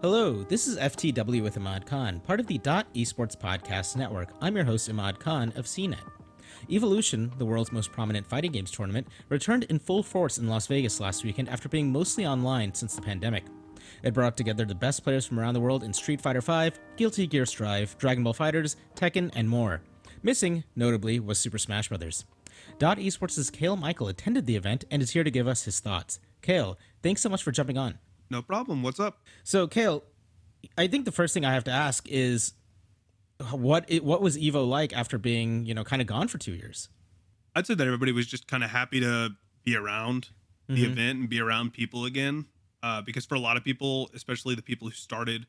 Hello, this is FTW with Ahmad Khan, part of the Dot Esports Podcast Network. I'm your host, Ahmad Khan of CNET. Evolution, the world's most prominent fighting games tournament, returned in full force in Las Vegas last weekend after being mostly online since the pandemic. It brought together the best players from around the world in Street Fighter V, Guilty Gear Strive, Dragon Ball FighterZ, Tekken, and more. Missing, notably, was Super Smash Bros. Dot Esports' Kale Michael attended the event and is here to give us his thoughts. Kale, thanks so much for jumping on. No problem. What's up? So, Kale, I think the first thing I have to ask is what it, what was Evo like after being, you know, kind of gone for 2 years? I'd say that everybody was just kind of happy to be around the Mhm. event and be around people again. Uh, because for a lot of people, especially the people who started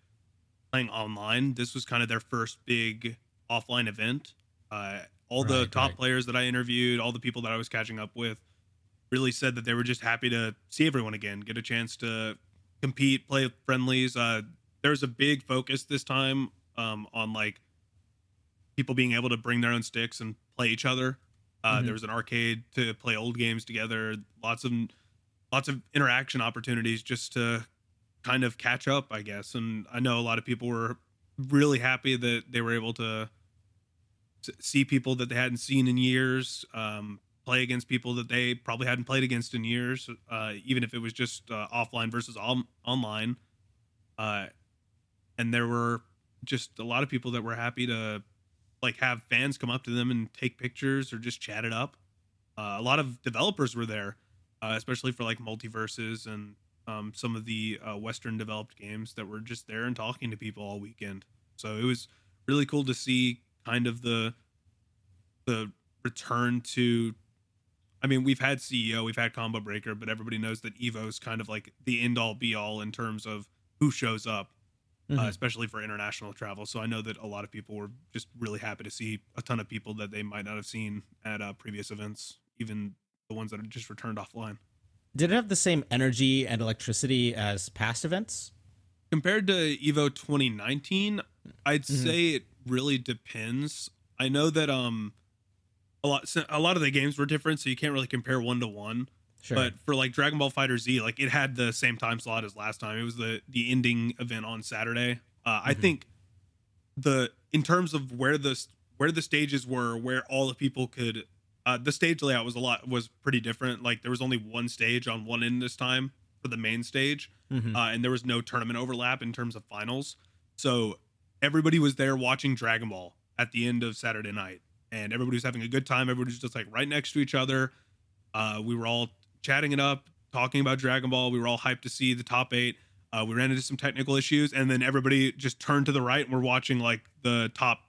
playing online, this was kind of their first big offline event. Uh, all the top right. players that I interviewed, all the people that I was catching up with, really said that they were just happy to see everyone again, get a chance to compete, play friendlies. Uh, there was a big focus this time um, on like people being able to bring their own sticks and play each other. Uh, Mhm. There was an arcade to play old games together. Lots of lots of interaction opportunities just to kind of catch up, I guess. And I know a lot of people were really happy that they were able to see people that they hadn't seen in years, um, play against people that they probably hadn't played against in years, uh, even if it was just uh, offline versus on- online. Uh, and there were just a lot of people that were happy to like have fans come up to them and take pictures or just chat it up. Uh, a lot of developers were there, uh, especially for like MultiVersus and um, some of the uh, Western developed games that were just there and talking to people all weekend. So it was really cool to see kind of the the return to. I mean, we've had CEO, we've had Combo Breaker, but everybody knows that Evo's kind of like the end all be all in terms of who shows up uh, Mhm. especially for international travel. So I know that a lot of people were just really happy to see a ton of people that they might not have seen at uh, previous events, even the ones that are just returned offline. Did it have the same energy and electricity as past events? Compared to Evo 2019, I'd Mhm. say it really depends. I know that um a lot a lot of the games were different, so you can't really compare one to one. Sure. But for like Dragon Ball Fighter Z, like it had the same time slot as last time. It was the the ending event on Saturday. Uh, I Mhm. think the in terms of where the where the stages were, where all the people could, uh, the stage layout was a lot was pretty different. Like there was only one stage on one end this time for the main stage, Mhm. uh, and there was no tournament overlap in terms of finals. So everybody was there watching Dragon Ball at the end of Saturday night, and everybody was having a good time. Everybody was just like right next to each other. Uh, we were all chatting it up, talking about Dragon Ball. We were all hyped to see the top eight. Uh, we ran into some technical issues, and then everybody just turned to the right. And we're watching like the top,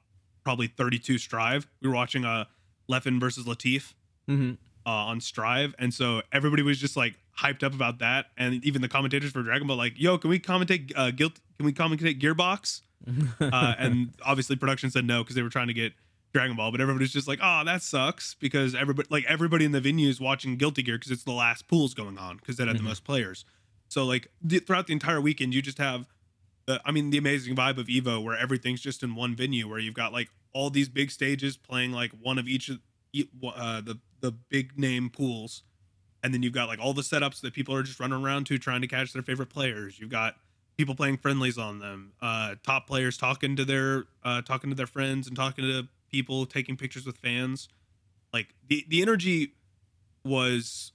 probably 32 Strive. We were watching uh, Leffen versus Latif Mhm. uh, on Strive, and so everybody was just like hyped up about that. And even the commentators for Dragon Ball, like, "Yo, can we commentate uh, Guilt? Can we commentate Gearbox?" uh, and obviously production said no because they were trying to get Dragon Ball, but everybody's just like, oh, that sucks because everybody, like everybody in the venue is watching Guilty Gear because it's the last pools going on because that had Mhm. the most players. So like the, throughout the entire weekend, you just have, the, I mean, the amazing vibe of Evo where everything's just in one venue where you've got like all these big stages playing like one of each of uh, the the big name pools, and then you've got like all the setups that people are just running around to trying to catch their favorite players. You've got people playing friendlies on them uh top players talking to their uh talking to their friends and talking to people taking pictures with fans. Like the the energy was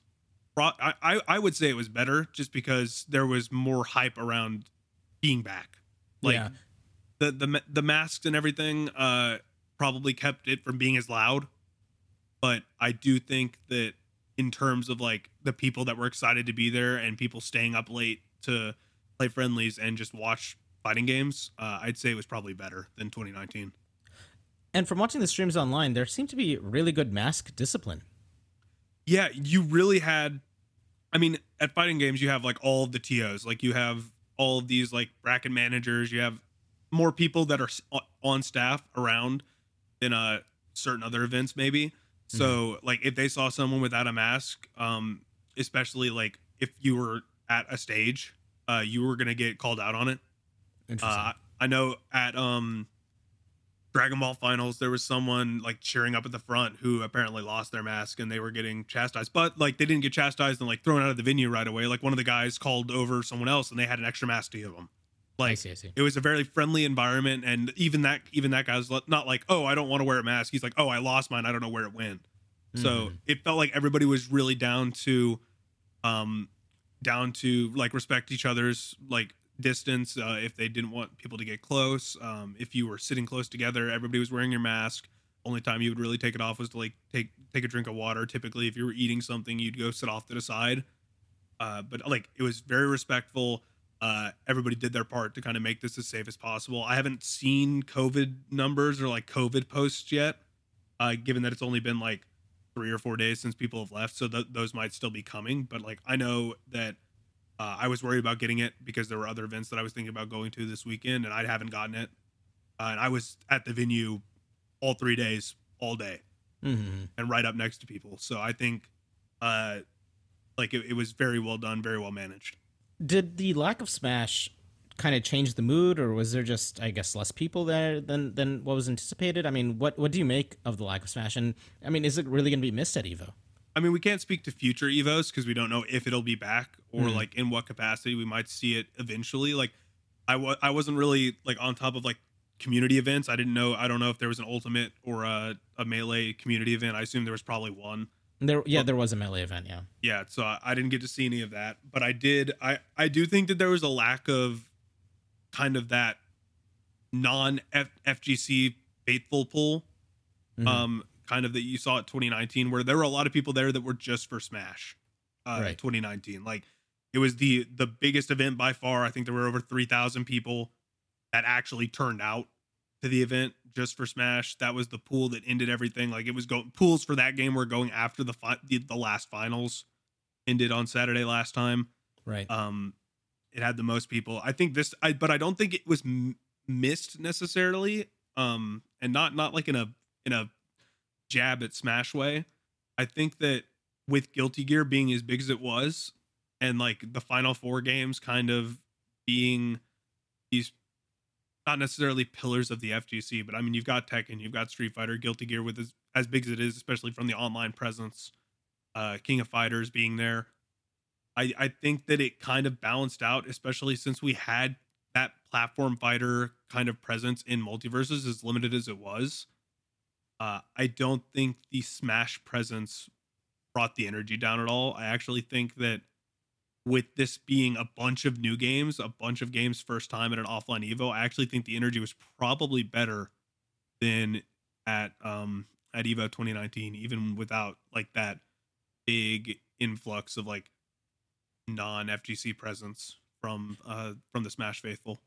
brought I, I i would say it was better just because there was more hype around being back. Like Yeah. the the the masks and everything uh probably kept it from being as loud. But i do think that in terms of like the people that were excited to be there and people staying up late to play friendlies and just watch fighting games uh, i'd say it was probably better than 2019 And from watching the streams online, there seemed to be really good mask discipline. yeah you really had i mean at fighting games you have like all of the tos like you have all of these like bracket managers. You have more people that are on staff around than uh certain other events maybe. So like if they saw someone without a mask um especially like if you were at a stage uh you were gonna get called out on it. Interesting. uh, I know at um Dragon Ball Finals there was someone like cheering up at the front who apparently lost their mask and they were getting chastised, but like they didn't get chastised and like thrown out of the venue right away. Like one of the guys called over someone else and they had an extra mask to give them. Like I see, I see. it was a very friendly environment, and even that even that guy was not like, oh, I don't want to wear a mask. He's like, oh, I lost mine. I don't know where it went. So Mhm. it felt like everybody was really down to, um, down to like respect each other's like distance. Uh, if they didn't want people to get close, um, if you were sitting close together, everybody was wearing your mask. Only time you would really take it off was to like take take a drink of water. Typically, if you were eating something, you'd go sit off to the side. Uh, but like it was very respectful. Uh, everybody did their part to kind of make this as safe as possible. I haven't seen COVID numbers or like COVID posts yet, uh, given that it's only been like three or four days since people have left. So th- those might still be coming. But like I know that uh, I was worried about getting it because there were other events that I was thinking about going to this weekend, and I haven't gotten it. Uh, and I was at the venue all three days, all day Mhm. and right up next to people. So I think, uh, like it, it was very well done, very well managed. Did the lack of Smash kind of change the mood, or was there just, I guess, less people there than than what was anticipated? I mean, what what do you make of the lack of Smash? And I mean, is it really going to be missed at Evo? I mean, we can't speak to future Evos because we don't know if it'll be back or Hmm. like in what capacity we might see it eventually. Like, I wa- I wasn't really like on top of like community events. I didn't know. I don't know if there was an ultimate or a, a melee community event. I assume there was probably one. There, yeah, there was a melee event. Yeah. yeah so I, I didn't get to see any of that but i did i i do think that there was a lack of kind of that non fgc faithful pool Mhm. um kind of that you saw at 2019 where there were a lot of people there that were just for smash uh Right. 2019 like it was the the biggest event by far. I think there were over 3000 people that actually turned out to the event just for smash. That was the pool that ended everything. Like it was going pools for that game were going after the fi- the, the last finals ended on saturday last time. Right. um it had the most people. I think this i but i don't think it was m- missed necessarily. Um and not not like in a in a jab at smash way i think that with guilty gear being as big as it was and like the final four games kind of being these not necessarily pillars of the FGC, but I mean you've got Tekken, you've got Street Fighter, Guilty Gear with as, as big as it is, especially from the online presence, uh, King of Fighters being there. I I think that it kind of balanced out, especially since we had that platform fighter kind of presence in MultiVersus as limited as it was. Uh, I don't think the Smash presence brought the energy down at all. I actually think that with this being a bunch of new games, a bunch of games first time at an offline Evo, I actually think the energy was probably better than at um at Evo 2019, even without like that big influx of like non FGC presence from uh from the Smash faithful.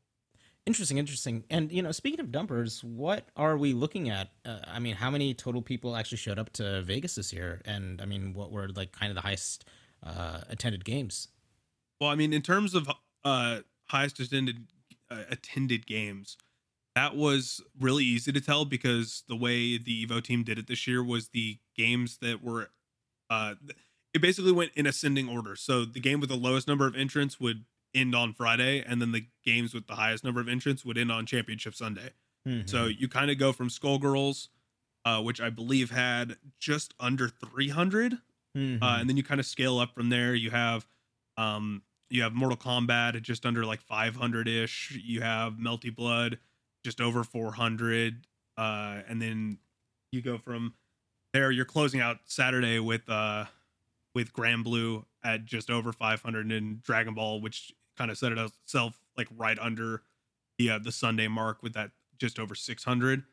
Interesting, interesting. And you know, speaking of dumpers, what are we looking at? Uh, I mean, how many total people actually showed up to Vegas this year? And I mean, what were like kind of the highest uh, attended games? Well, I mean, in terms of uh highest attended uh, attended games, that was really easy to tell because the way the Evo team did it this year was the games that were uh it basically went in ascending order. So the game with the lowest number of entrants would end on Friday, and then the games with the highest number of entrants would end on Championship Sunday. So Mhm. you kind of go from Skullgirls, uh, which I believe had just under 300, Mhm. uh, and then you kind of scale up from there. You have, um, you have Mortal Kombat at just under like 500 ish. You have Melty Blood just over 400, uh, and then you go from there. You're closing out Saturday with uh, with Granblue at just over 500, and Dragon Ball, which kind of set it itself like right under the uh, the Sunday mark with that just over 600.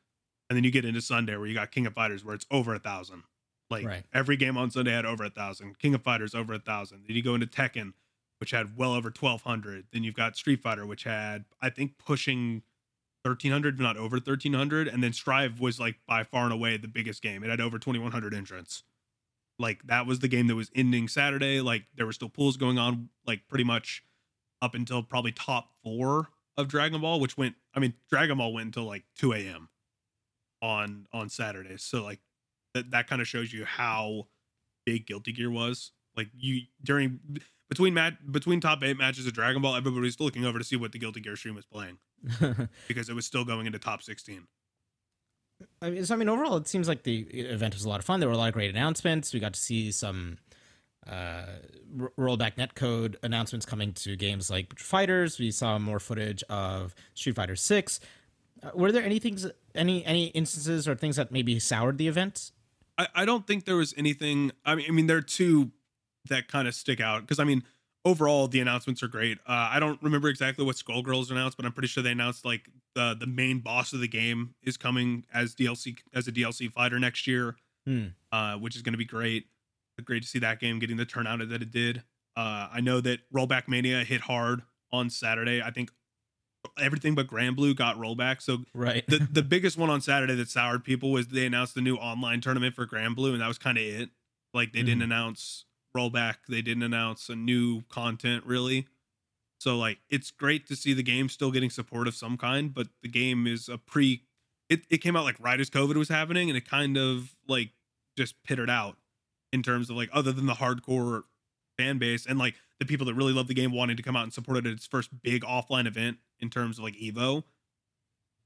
And then you get into Sunday where you got King of Fighters where it's over a thousand. Like Right. every game on Sunday had over a thousand. King of Fighters over a thousand. Then you go into Tekken, which had well over 1200. Then you've got Street Fighter, which had I think pushing 1300, if not over 1300. And then Strive was like by far and away the biggest game. It had over 2100 entrants. Like that was the game that was ending Saturday. Like there were still pools going on, like pretty much up until probably top four of Dragon Ball, which went. I mean, Dragon Ball went until like 2 a.m. on on Saturday. So like that that kind of shows you how big Guilty Gear was. Like you during between mat between top eight matches of Dragon Ball, everybody was looking over to see what the Guilty Gear stream was playing because it was still going into top 16. I mean, so, I mean, overall, it seems like the event was a lot of fun. There were a lot of great announcements. We got to see some uh, rollback netcode announcements coming to games like Fighters. We saw more footage of Street Fighter Six. Uh, were there any things, any any instances or things that maybe soured the event? I, I don't think there was anything. I mean, I mean, there are two that kind of stick out because I mean, overall the announcements are great. Uh, I don't remember exactly what Skullgirls announced, but I'm pretty sure they announced like the the main boss of the game is coming as DLC as a DLC fighter next year, hmm. uh, which is going to be great. Great to see that game getting the turnout that it did. Uh, I know that Rollback Mania hit hard on Saturday. I think everything but Granblue got rollback. So right, the the biggest one on Saturday that soured people was they announced the new online tournament for Granblue, and that was kind of it. Like they mm-hmm. didn't announce rollback. They didn't announce a new content really. So like it's great to see the game still getting support of some kind, but the game is a pre it, it came out like right as COVID was happening and it kind of like just pittered out in terms of like other than the hardcore fan base and like the people that really love the game wanting to come out and support it at its first big offline event in terms of like Evo.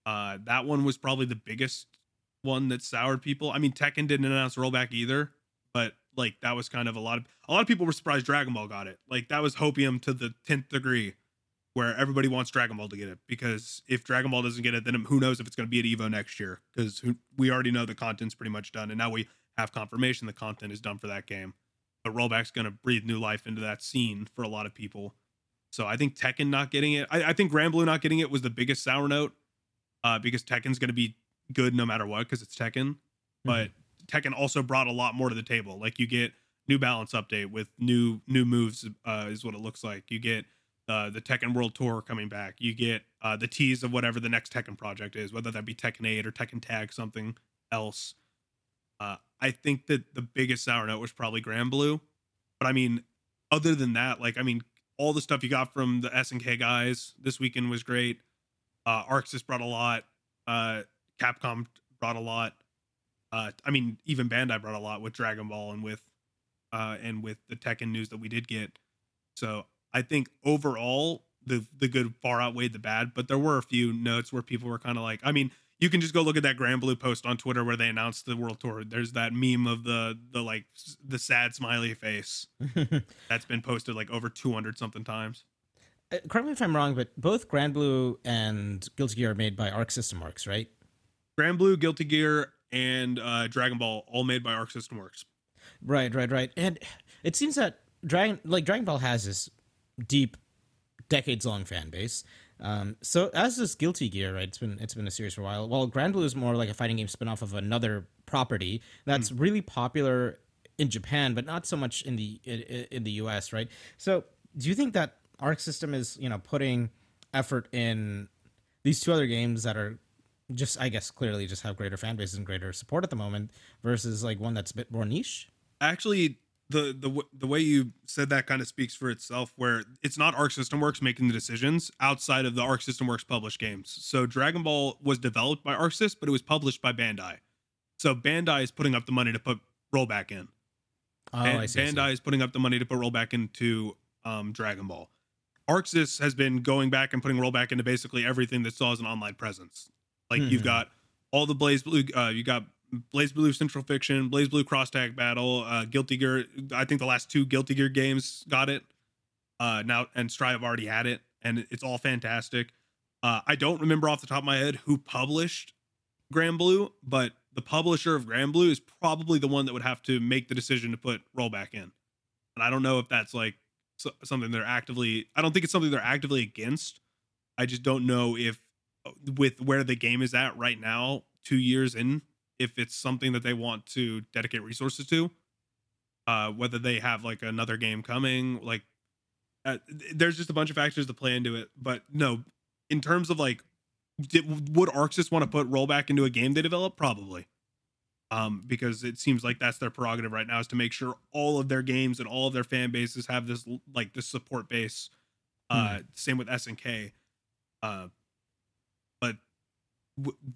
Uh that one was probably the biggest one that soured people. I mean Tekken didn't announce rollback either, but like that was kind of a lot of a lot of people were surprised Dragon Ball got it. Like that was hopium to the tenth degree, where everybody wants Dragon Ball to get it because if Dragon Ball doesn't get it, then who knows if it's going to be at Evo next year? Because we already know the content's pretty much done, and now we have confirmation the content is done for that game. But rollback's going to breathe new life into that scene for a lot of people. So I think Tekken not getting it, I, I think Granblue not getting it was the biggest sour note, uh, because Tekken's going to be good no matter what because it's Tekken. But mm-hmm. Tekken also brought a lot more to the table. Like you get New Balance update with new new moves uh, is what it looks like. You get uh, the Tekken World Tour coming back. You get uh, the tease of whatever the next Tekken project is, whether that be Tekken 8 or Tekken Tag something else. Uh, I think that the biggest sour note was probably Granblue. but I mean, other than that, like I mean, all the stuff you got from the SNK guys this weekend was great. Uh, ArcSys brought a lot. Uh, Capcom brought a lot uh, I mean, even Bandai brought a lot with Dragon Ball and with uh, and with the Tekken news that we did get. So I think overall the the good far outweighed the bad, but there were a few notes where people were kind of like, I mean, you can just go look at that Granblue post on Twitter where they announced the world tour. There's that meme of the the like the sad smiley face that's been posted like over 200 something times. Uh, correct me if I'm wrong, but both Granblue and Guilty Gear are made by Arc System Works, right? Grand Blue, Guilty Gear, and uh, Dragon Ball, all made by Arc System Works. Right, right, right. And it seems that Dragon, like Dragon Ball, has this deep, decades-long fan base. Um, so as this Guilty Gear, right? It's been it's been a series for a while. While Granblue is more like a fighting game spin-off of another property that's mm. really popular in Japan, but not so much in the in, in the U.S. Right? So do you think that Arc System is you know putting effort in these two other games that are just I guess clearly just have greater fan bases and greater support at the moment versus like one that's a bit more niche. Actually, the the the way you said that kind of speaks for itself. Where it's not Arc System Works making the decisions outside of the Arc System Works published games. So Dragon Ball was developed by ArcSys, but it was published by Bandai. So Bandai is putting up the money to put rollback in. Oh, and I see, Bandai I see. is putting up the money to put rollback into um, Dragon Ball. ArcSys has been going back and putting rollback into basically everything that saw as an online presence. Like mm-hmm. you've got all the BlazBlue, uh, you got BlazBlue Central Fiction, BlazBlue Cross Tag Battle, uh, Guilty Gear. I think the last two Guilty Gear games got it. Uh, now and Strive already had it, and it's all fantastic. Uh, I don't remember off the top of my head who published Granblue, but the publisher of Granblue is probably the one that would have to make the decision to put rollback in. And I don't know if that's like something they're actively. I don't think it's something they're actively against. I just don't know if with where the game is at right now, two years in, if it's something that they want to dedicate resources to, uh, whether they have like another game coming, like uh, there's just a bunch of factors to play into it. But no, in terms of like, did, would ArcSys want to put rollback into a game they develop? Probably. Um, because it seems like that's their prerogative right now is to make sure all of their games and all of their fan bases have this like this support base. Uh, hmm. Same with SNK. Uh,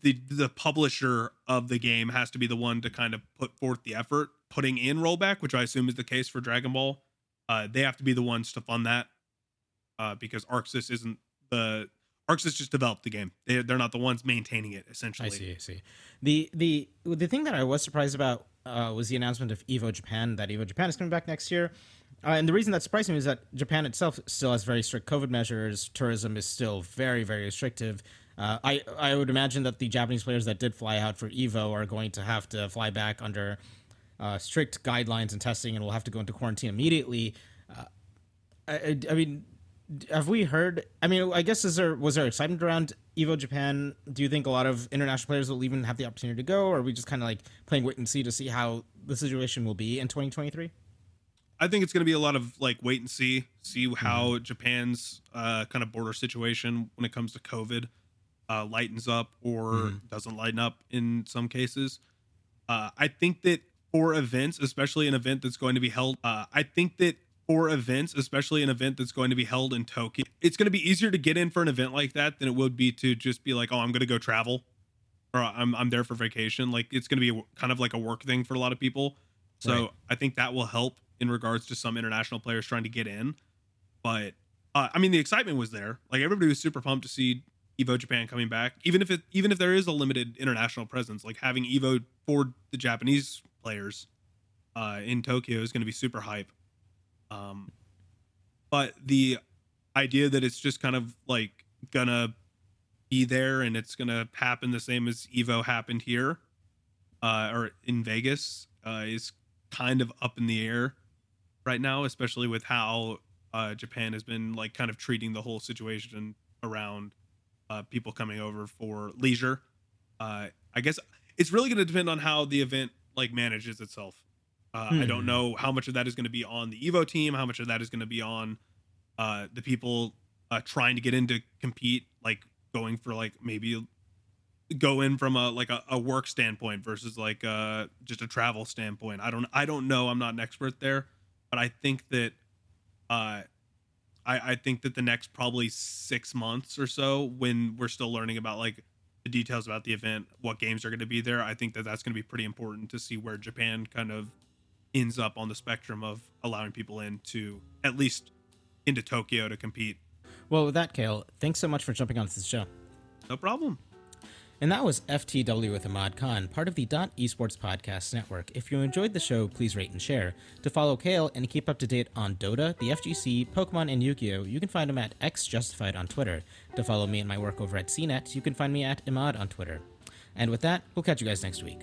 the the publisher of the game has to be the one to kind of put forth the effort putting in rollback which i assume is the case for dragon ball uh, they have to be the ones to fund that uh, because arcsys isn't the arcsys just developed the game they, they're not the ones maintaining it essentially i see i see the the the thing that i was surprised about uh, was the announcement of Evo Japan that Evo Japan is coming back next year. Uh, and the reason that surprised me is that Japan itself still has very strict COVID measures. Tourism is still very, very restrictive. Uh, I I would imagine that the Japanese players that did fly out for Evo are going to have to fly back under uh, strict guidelines and testing, and will have to go into quarantine immediately. Uh, I, I, mean, have we heard? I mean, I guess is there was there excitement around Evo Japan? Do you think a lot of international players will even have the opportunity to go, or are we just kind of like playing wait and see to see how the situation will be in 2023? I think it's going to be a lot of like wait and see, see how mm-hmm. Japan's uh, kind of border situation when it comes to COVID uh, lightens up or mm-hmm. doesn't lighten up in some cases. Uh, I think that for events, especially an event that's going to be held, uh, I think that for events, especially an event that's going to be held in Tokyo, it's going to be easier to get in for an event like that than it would be to just be like, oh, I'm going to go travel or I'm, I'm there for vacation. Like it's going to be kind of like a work thing for a lot of people. So right. I think that will help in regards to some international players trying to get in. But uh, I mean, the excitement was there. Like everybody was super pumped to see Evo Japan coming back, even if it even if there is a limited international presence, like having Evo for the Japanese players uh, in Tokyo is going to be super hype. Um, but the idea that it's just kind of like gonna be there and it's gonna happen the same as Evo happened here, uh, or in Vegas, uh, is kind of up in the air right now, especially with how uh, Japan has been like kind of treating the whole situation around uh, people coming over for leisure. Uh, I guess it's really going to depend on how the event like manages itself. Uh, hmm. I don't hmm. know how much of that is going to be on the Evo team, how much of that is going to be on uh, the people uh, trying to get in to compete, like going for like maybe go in from a like a, a work standpoint versus like uh, just a travel standpoint. I don't I don't know. I'm not an expert there, but I think that uh, I, I think that the next probably six months or so, when we're still learning about like the details about the event, what games are going to be there, I think that that's going to be pretty important to see where Japan kind of ends up on the spectrum of allowing people in to at least into Tokyo to compete. Well, with that, Kale, thanks so much for jumping onto the show. No problem. And that was FTW with Ahmad Khan, part of the Dot Esports Podcast Network. If you enjoyed the show, please rate and share. To follow Kale and keep up to date on Dota, the FGC, Pokemon, and Yu-Gi-Oh, you can find him at XJustified on Twitter. To follow me and my work over at CNET, you can find me at Imad on Twitter. And with that, we'll catch you guys next week.